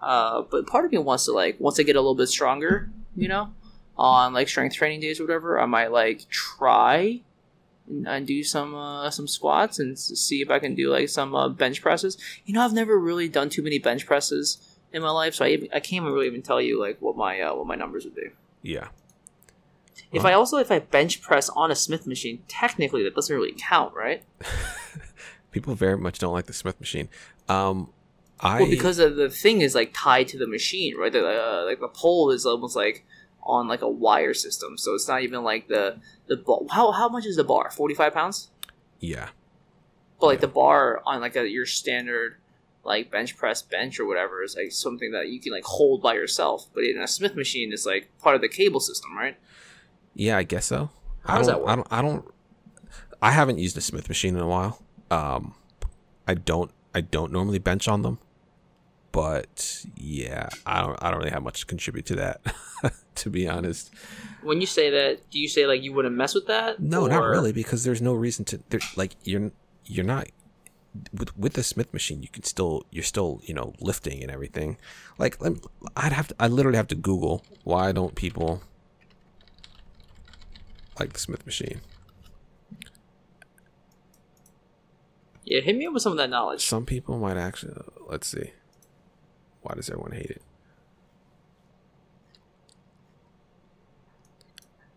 Uh, but part of me wants to like once I get a little bit stronger, you know, on like strength training days or whatever, I might like try and, and do some uh, some squats and see if I can do like some uh, bench presses. You know, I've never really done too many bench presses in my life, so I I can't really even tell you like what my uh, what my numbers would be. Yeah. If Well- I also if I bench press on a Smith machine, technically that doesn't really count, right? People very much don't like the Smith machine. Um, I Well, because of the thing is like tied to the machine, right? The, uh, like the pole is almost like on like a wire system, so it's not even like the the bar. How how much is the bar? Forty five pounds. yeah But like Yeah. the bar on like a your standard like bench press bench or whatever is like something that you can like hold by yourself. But in a Smith machine, it's like part of the cable system, right? yeah I guess so. How I does that work? I don't. I don't. I haven't used a Smith machine in a while. Um, I don't. I don't normally bench on them, but yeah, I don't. I don't really have much to contribute to that, to be honest. When you say that, do you say like you wouldn't mess with that? No, not really, because there's no reason to. There, like you're you're not with with the Smith machine. You can still you're still you know lifting and everything. Like lem- I'd have to. I literally have to Google why don't people like the Smith machine. Yeah, hit me up with some of that knowledge. Some people might actually. Let's see. Why does everyone hate it?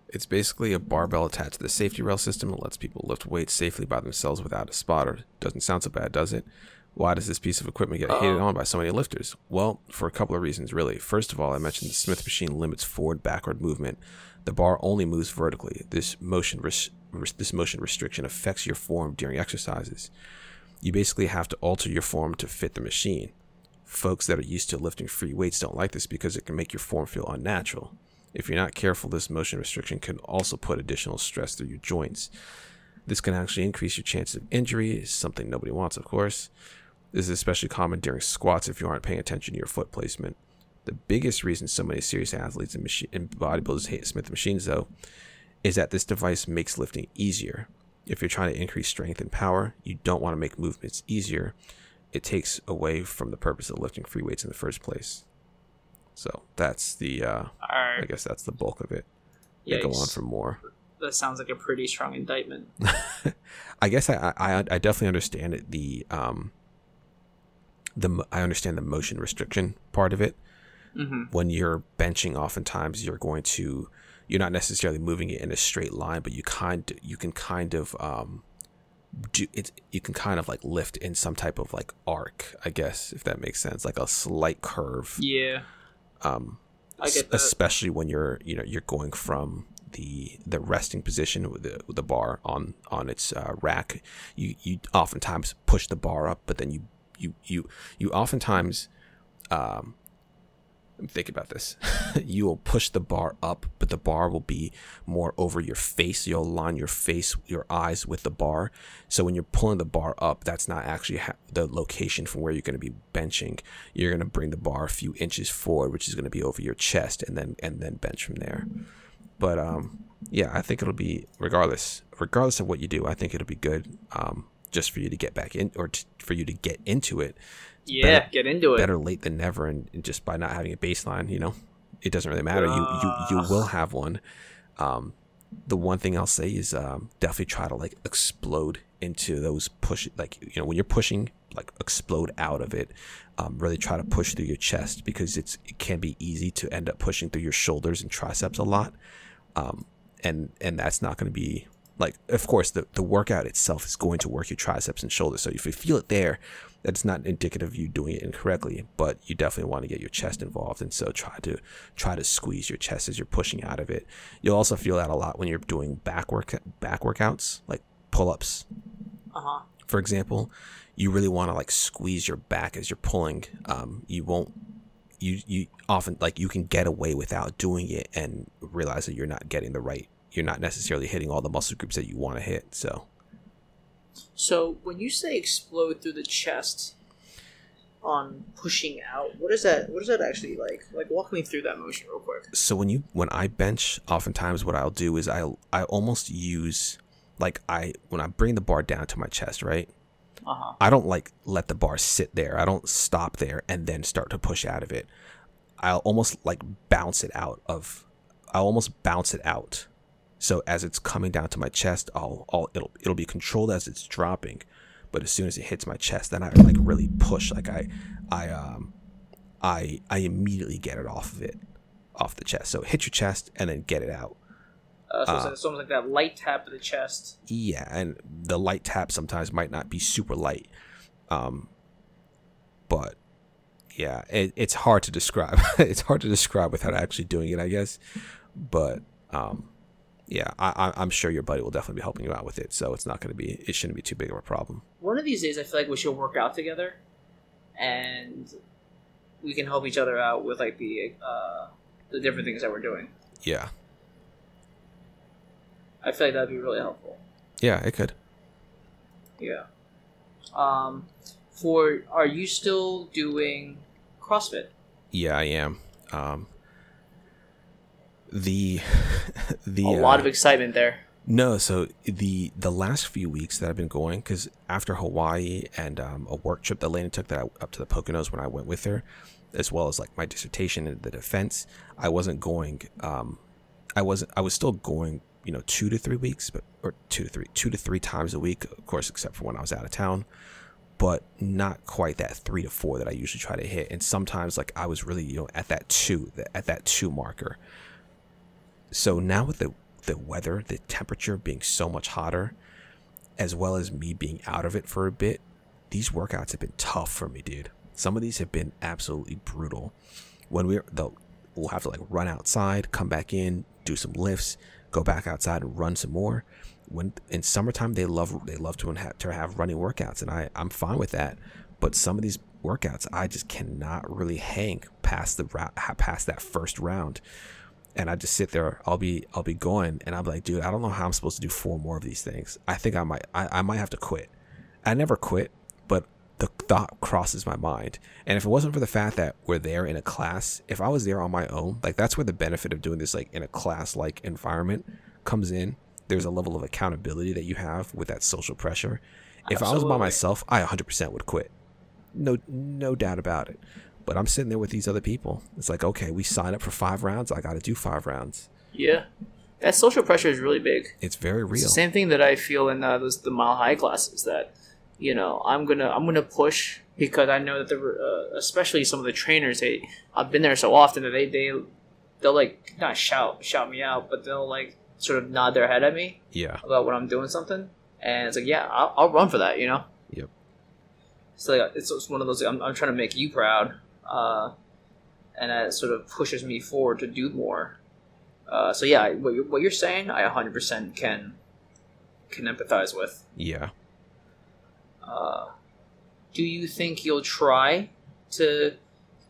It's basically a barbell attached to the safety rail system that lets people lift weights safely by themselves without a spotter. Doesn't sound so bad, does it? Why does this piece of equipment get hated oh. on by so many lifters? Well, for a couple of reasons, really. First of all, I mentioned the Smith machine limits forward backward movement. The bar only moves vertically. This motion res- this motion restriction affects your form during exercises. You basically have to alter your form to fit the machine. Folks that are used to lifting free weights don't like this because it can make your form feel unnatural. If you're not careful, this motion restriction can also put additional stress through your joints. This can actually increase your chance of injury, something nobody wants, of course. This is especially common during squats if you aren't paying attention to your foot placement. The biggest reason so many serious athletes and, machine, and bodybuilders hate Smith machines, though, is that this device makes lifting easier. If you're trying to increase strength and power, you don't want to make movements easier. It takes away from the purpose of lifting free weights in the first place. So that's the, uh, I guess that's the bulk of it. Yeah, go on for more. That sounds like a pretty strong indictment. I guess I, I I definitely understand it. The um, the I understand the motion restriction part of it. Mm-hmm. When you're benching, oftentimes you're going to you're not necessarily moving it in a straight line, but you kind you can kind of um, do it. You can kind of like lift in some type of like arc, I guess, if that makes sense, like a slight curve. Yeah. Um, I get that. especially when you're you know you're going from the the resting position with the with the bar on on its uh, rack. You you oftentimes push the bar up, but then you you you you oftentimes um, think about this. you will push the bar up, but the bar will be more over your face. You'll align your face, your eyes with the bar. So when you're pulling the bar up, that's not actually ha- the location from where you're going to be benching. You're going to bring the bar a few inches forward, which is going to be over your chest, and then and then bench from there. But um, yeah, I think it'll be regardless, regardless of what you do. I think it'll be good. Um, just for you to get back in or t- for you to get into it. Yeah, better, get into it. Better late than never, and, and, just by not having a baseline, you know, it doesn't really matter. Uh, you you you will have one. Um, the one thing I'll say is um, definitely try to like explode into those push like you know when you're pushing like explode out of it um, really try to push through your chest because it's it can be easy to end up pushing through your shoulders and triceps a lot um, and and that's not going to be like of course the, the workout itself is going to work your triceps and shoulders so if you feel it there that's not indicative of you doing it incorrectly but you definitely want to get your chest involved and so try to try to squeeze your chest as you're pushing out of it you'll also feel that a lot when you're doing back work back workouts like pull-ups uh-huh. for example you really want to like squeeze your back as you're pulling um, you won't you you often like you can get away without doing it and realize that you're not getting the right you're not necessarily hitting all the muscle groups that you want to hit. So, so when you say explode through the chest on pushing out, what is that? What is that actually like? Like, walk me through that motion real quick. So when you when I bench, oftentimes what I'll do is I I almost use like I when I bring the bar down to my chest, right? Uh-huh. I don't like let the bar sit there. I don't stop there and then start to push out of it. I'll almost like bounce it out of. I'll almost bounce it out so as it's coming down to my chest, I'll, I'll it'll it'll be controlled as it's dropping, but as soon as it hits my chest, then I like really push. Like I, I um, I I immediately get it off of it, off the chest. So hit your chest and then get it out. Uh, so uh, it's almost like that light tap of the chest. Yeah, and the light tap sometimes might not be super light, um, but yeah, it, it's hard to describe. it's hard to describe without actually doing it, I guess. But um, yeah, I, I'm sure your buddy will definitely be helping you out with it. So it's not going to be, it shouldn't be too big of a problem. One of these days, I feel like we should work out together, and we can help each other out with like the uh, the different things that we're doing. Yeah. I feel like that'd be really helpful. Yeah, it could. Yeah. Um, for are you still doing CrossFit? Yeah, I am. Um, the the a lot uh, of excitement there. No, so the the last few weeks that I've been going, because after Hawaii and um, a work trip that Lena took that I, up to the Poconos when I went with her, as well as like my dissertation and the defense, I wasn't going. Um, I wasn't. I was still going. You know, two to three weeks, but or two to three, two to three times a week, of course, except for when I was out of town but not quite that three to four that I usually try to hit. And sometimes, like I was really, you know, at that two, at that two marker, so now with the the weather, the temperature being so much hotter, as well as me being out of it for a bit, these workouts have been tough for me, dude. Some of these have been absolutely brutal. When we're they'll we'll have to like run outside, come back in, do some lifts, go back outside and run some more. When in summertime they love they love to have, to have running workouts, and I I'm fine with that. But some of these workouts I just cannot really hang past the past that first round and I just sit there. I'll be I'll be going, and I'm like, dude, I don't know how I'm supposed to do four more of these things. I think I might I, I might have to quit. I never quit, but the thought crosses my mind. And if it wasn't for the fact that we're there in a class, if I was there on my own, like that's where the benefit of doing this like in a class like environment comes in. There's a level of accountability that you have with that social pressure. If Absolutely. I was by myself, I 100% would quit. No no doubt about it. But I'm sitting there with these other people. It's like, okay, we sign up for five rounds. I got to do five rounds. Yeah, that social pressure is really big. It's very real. It's same thing that I feel in uh, those the mile high classes. That you know, I'm gonna I'm gonna push because I know that the uh, especially some of the trainers they I've been there so often that they they they'll like not shout shout me out, but they'll like sort of nod their head at me. Yeah. About when I'm doing something, and it's like, yeah, I'll, I'll run for that. You know. Yep. So like, it's, it's one of those. I'm, I'm trying to make you proud uh, and that sort of pushes me forward to do more. Uh, so yeah, what you're, what you're saying, I 100% can can empathize with. Yeah. Uh, do you think you'll try to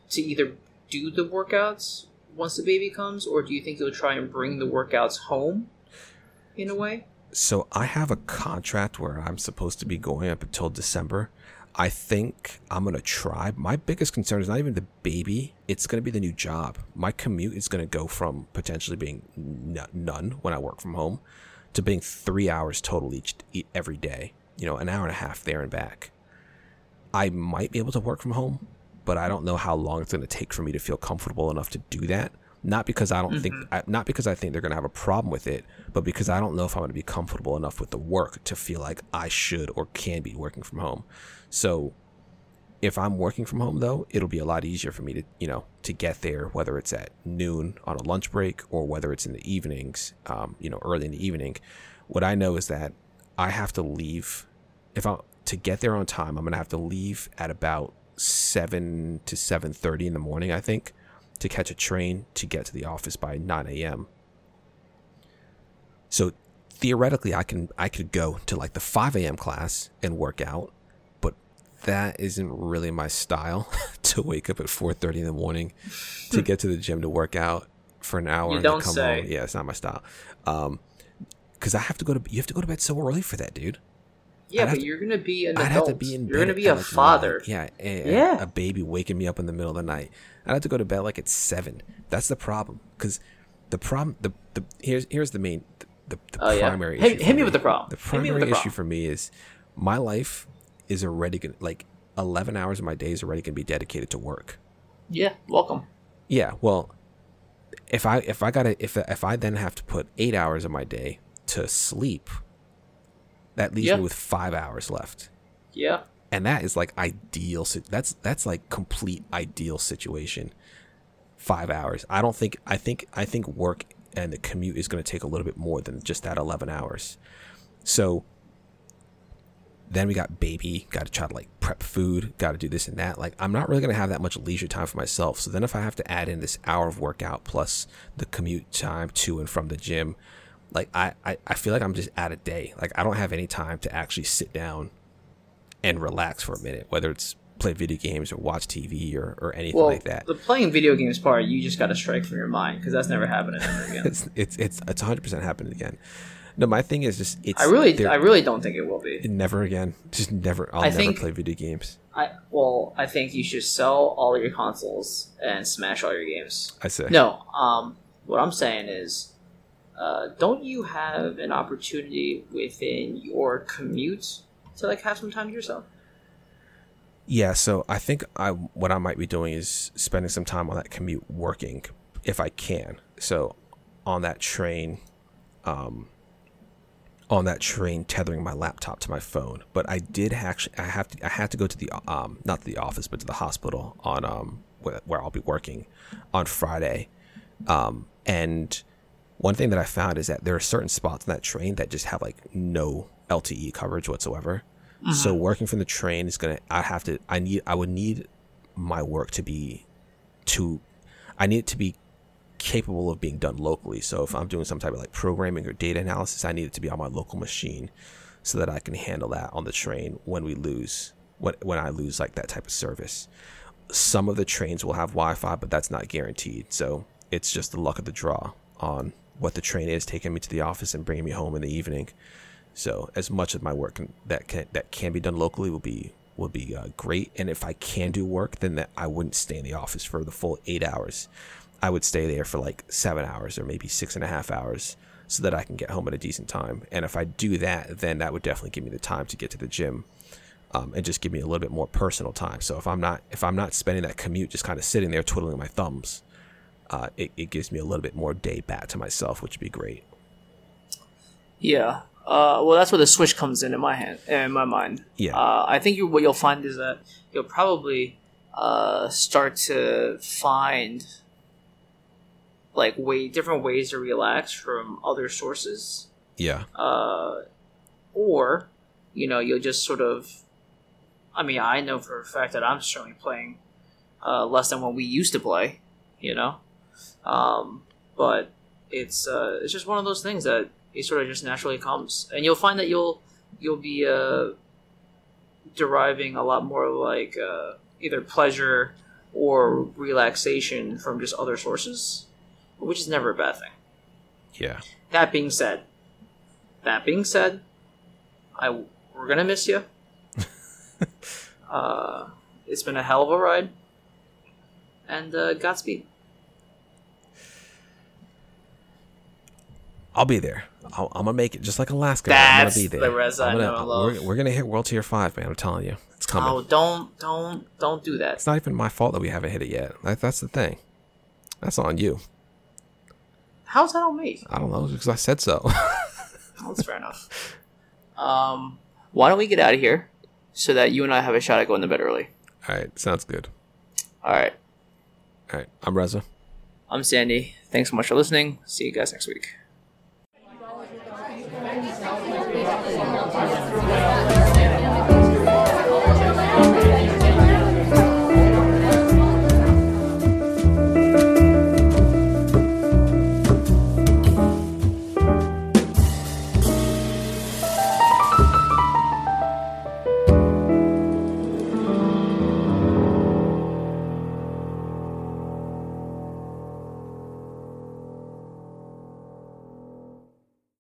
to either do the workouts once the baby comes, or do you think you'll try and bring the workouts home in a way? So I have a contract where I'm supposed to be going up until December. I think I'm going to try. My biggest concern is not even the baby, it's going to be the new job. My commute is going to go from potentially being none when I work from home to being three hours total each every day, you know, an hour and a half there and back. I might be able to work from home, but I don't know how long it's going to take for me to feel comfortable enough to do that. Not because I don't mm-hmm. think, not because I think they're going to have a problem with it, but because I don't know if I'm going to be comfortable enough with the work to feel like I should or can be working from home. So if I'm working from home though, it'll be a lot easier for me to, you know, to get there, whether it's at noon on a lunch break or whether it's in the evenings, um, you know, early in the evening. What I know is that I have to leave if I to get there on time. I'm gonna have to leave at about seven to seven thirty in the morning, I think, to catch a train to get to the office by nine a.m. So theoretically, I can I could go to like the five a.m. class and work out that isn't really my style to wake up at 4.30 in the morning to get to the gym to work out for an hour you and don't come say. home. Yeah, it's not my style. Um, because I have to go to you have to go to bed so early for that, dude. Yeah, but to, you're gonna be an I'd adult. Have to be in you're gonna be a father. yeah, a, yeah. A, a, baby waking me up in the middle of the night. I'd have to go to bed like at seven. That's the problem. Because the problem, the, the here's here's the main the, the, oh, primary yeah. issue. Hit, hit me with the problem. The primary issue for me is my life is already gonna like 11 hours of my day is already going to be dedicated to work. Yeah, welcome. Yeah, well, if I if I gotta if if I then have to put eight hours of my day to sleep, that leaves yeah. me with five hours left. Yeah, and that is like ideal. That's that's like complete ideal situation. Five hours. I don't think. I think. I think work and the commute is going to take a little bit more than just that eleven hours. So then we got baby, got to try to like prep food, got to do this and that. Like, I'm not really going to have that much leisure time for myself. So then, if I have to add in this hour of workout plus the commute time to and from the gym, like, I, I, I feel like I'm just out of day. Like, I don't have any time to actually sit down and relax for a minute, whether it's play video games or watch TV or, or anything well, like that. The playing video games part, you just got to strike from your mind because that's never happening ever again. it's, it's, it's, it's 100% happening again. No, my thing is just it's. I really, I really don't think it will be. Never again. Just never. I'll I never think, play video games. I well, I think you should sell all your consoles and smash all your games. I say no. Um, what I'm saying is, uh, don't you have an opportunity within your commute to like have some time to yourself? Yeah, so I think I what I might be doing is spending some time on that commute working if I can. So on that train, um, on that train tethering my laptop to my phone. But I did actually I have to I had to go to the um not to the office but to the hospital on um where, where I'll be working on Friday, um and one thing that I found is that there are certain spots on that train that just have like no LTE coverage whatsoever. Mm-hmm. So working from the train is gonna. I have to. I need. I would need my work to be to. I need it to be capable of being done locally. So if I'm doing some type of like programming or data analysis, I need it to be on my local machine so that I can handle that on the train when we lose when when I lose like that type of service. Some of the trains will have Wi-Fi, but that's not guaranteed. So it's just the luck of the draw on what the train is taking me to the office and bringing me home in the evening. So as much of my work can, that can that can be done locally will be will be uh, great. And if I can do work, then that I wouldn't stay in the office for the full eight hours. I would stay there for like seven hours or maybe six and a half hours so that I can get home at a decent time. And if I do that, then that would definitely give me the time to get to the gym um, and just give me a little bit more personal time. So if I'm not if I'm not spending that commute just kind of sitting there twiddling my thumbs, uh, it, it gives me a little bit more day back to myself, which would be great. Yeah. Uh, well, that's where the switch comes in in my hand, in my mind. Yeah. Uh, I think you, what you'll find is that you'll probably uh, start to find like way different ways to relax from other sources. Yeah. Uh, or you know, you'll just sort of. I mean, I know for a fact that I'm certainly playing uh, less than what we used to play. You know, um, but it's uh, it's just one of those things that it sort of just naturally comes, and you'll find that you'll you'll be uh, deriving a lot more like uh, either pleasure or relaxation from just other sources, which is never a bad thing. Yeah. That being said, that being said, I we're gonna miss you. uh, it's been a hell of a ride, and uh, Godspeed. I'll be there. i am gonna make it just like Alaska. That's I'm gonna be there. the Reza I know We're, we're, gonna hit World Tier Five, man. I'm telling you, it's coming. Oh, don't, don't, don't do that. It's not even my fault that we haven't hit it yet. That, that's the thing. That's on you. How's that on me? I don't know because I said so. that's fair enough. Um, why don't we get out of here so that you and I have a shot at going to bed early? All right, sounds good. All right. All right, I'm Reza. I'm Sandy. Thanks so much for listening. See you guys next week.